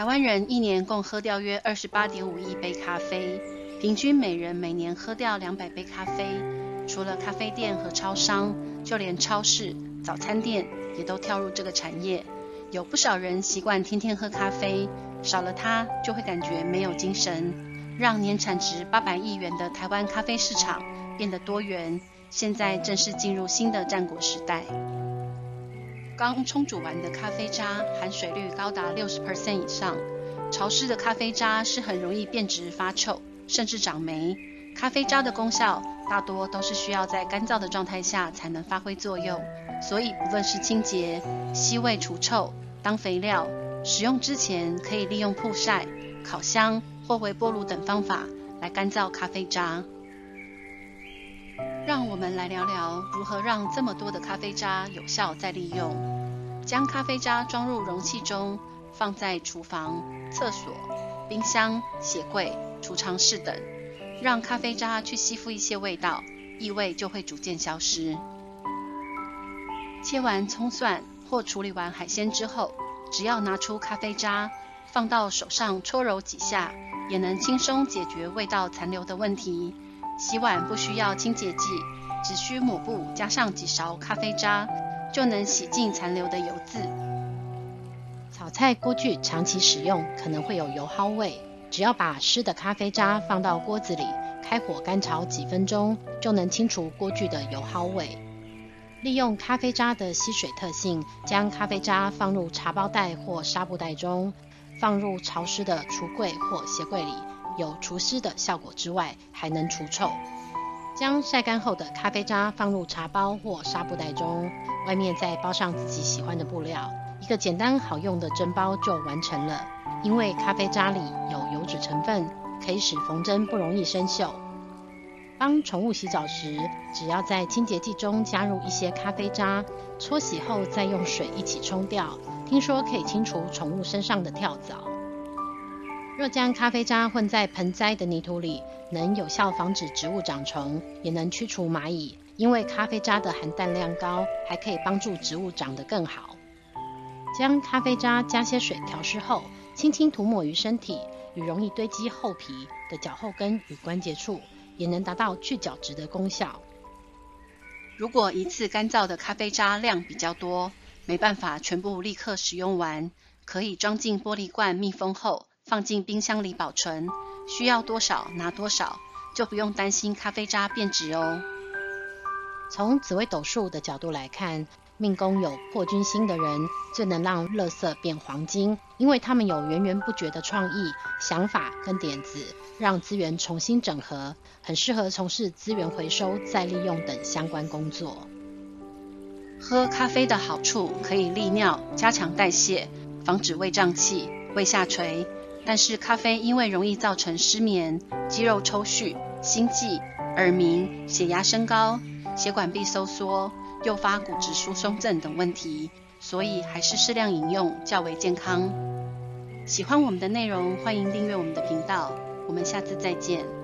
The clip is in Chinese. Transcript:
台湾人一年共喝掉约二十八点五亿杯咖啡，平均每人每年喝掉两百杯咖啡。除了咖啡店和超商，就连超市、早餐店也都跳入这个产业。有不少人习惯天天喝咖啡，少了它就会感觉没有精神，让年产值八百亿元的台湾咖啡市场变得多元。现在正式进入新的战国时代。刚冲煮完的咖啡渣含水率高达六十 percent 以上，潮湿的咖啡渣是很容易变质发臭，甚至长霉。咖啡渣的功效大多都是需要在干燥的状态下才能发挥作用，所以不论是清洁、吸味除臭、当肥料，使用之前可以利用曝晒、烤箱或微波炉等方法来干燥咖啡渣。让我们来聊聊如何让这么多的咖啡渣有效再利用。将咖啡渣装入容器中，放在厨房、厕所、冰箱、鞋柜、储藏室等，让咖啡渣去吸附一些味道，异味就会逐渐消失。切完葱蒜或处理完海鲜之后，只要拿出咖啡渣，放到手上搓揉几下，也能轻松解决味道残留的问题。洗碗不需要清洁剂，只需抹布加上几勺咖啡渣，就能洗净残留的油渍。炒菜锅具长期使用可能会有油耗味，只要把湿的咖啡渣放到锅子里，开火干炒几分钟，就能清除锅具的油耗味。利用咖啡渣的吸水特性，将咖啡渣放入茶包袋或纱布袋中，放入潮湿的橱柜或鞋柜里。有除湿的效果之外，还能除臭。将晒干后的咖啡渣放入茶包或纱布袋中，外面再包上自己喜欢的布料，一个简单好用的蒸包就完成了。因为咖啡渣里有油脂成分，可以使缝针不容易生锈。帮宠物洗澡时，只要在清洁剂中加入一些咖啡渣，搓洗后再用水一起冲掉，听说可以清除宠物身上的跳蚤。若将咖啡渣混在盆栽的泥土里，能有效防止植物长虫，也能驱除蚂蚁。因为咖啡渣的含氮量高，还可以帮助植物长得更好。将咖啡渣加些水调湿后，轻轻涂抹于身体与容易堆积厚皮的脚后跟与关节处，也能达到去角质的功效。如果一次干燥的咖啡渣量比较多，没办法全部立刻使用完，可以装进玻璃罐密封后。放进冰箱里保存，需要多少拿多少，就不用担心咖啡渣变质哦。从紫微斗数的角度来看，命宫有破军星的人最能让垃圾变黄金，因为他们有源源不绝的创意、想法跟点子，让资源重新整合，很适合从事资源回收、再利用等相关工作。喝咖啡的好处可以利尿、加强代谢、防止胃胀气、胃下垂。但是咖啡因为容易造成失眠、肌肉抽搐、心悸、耳鸣、血压升高、血管壁收缩、诱发骨质疏松症等问题，所以还是适量饮用较为健康。喜欢我们的内容，欢迎订阅我们的频道。我们下次再见。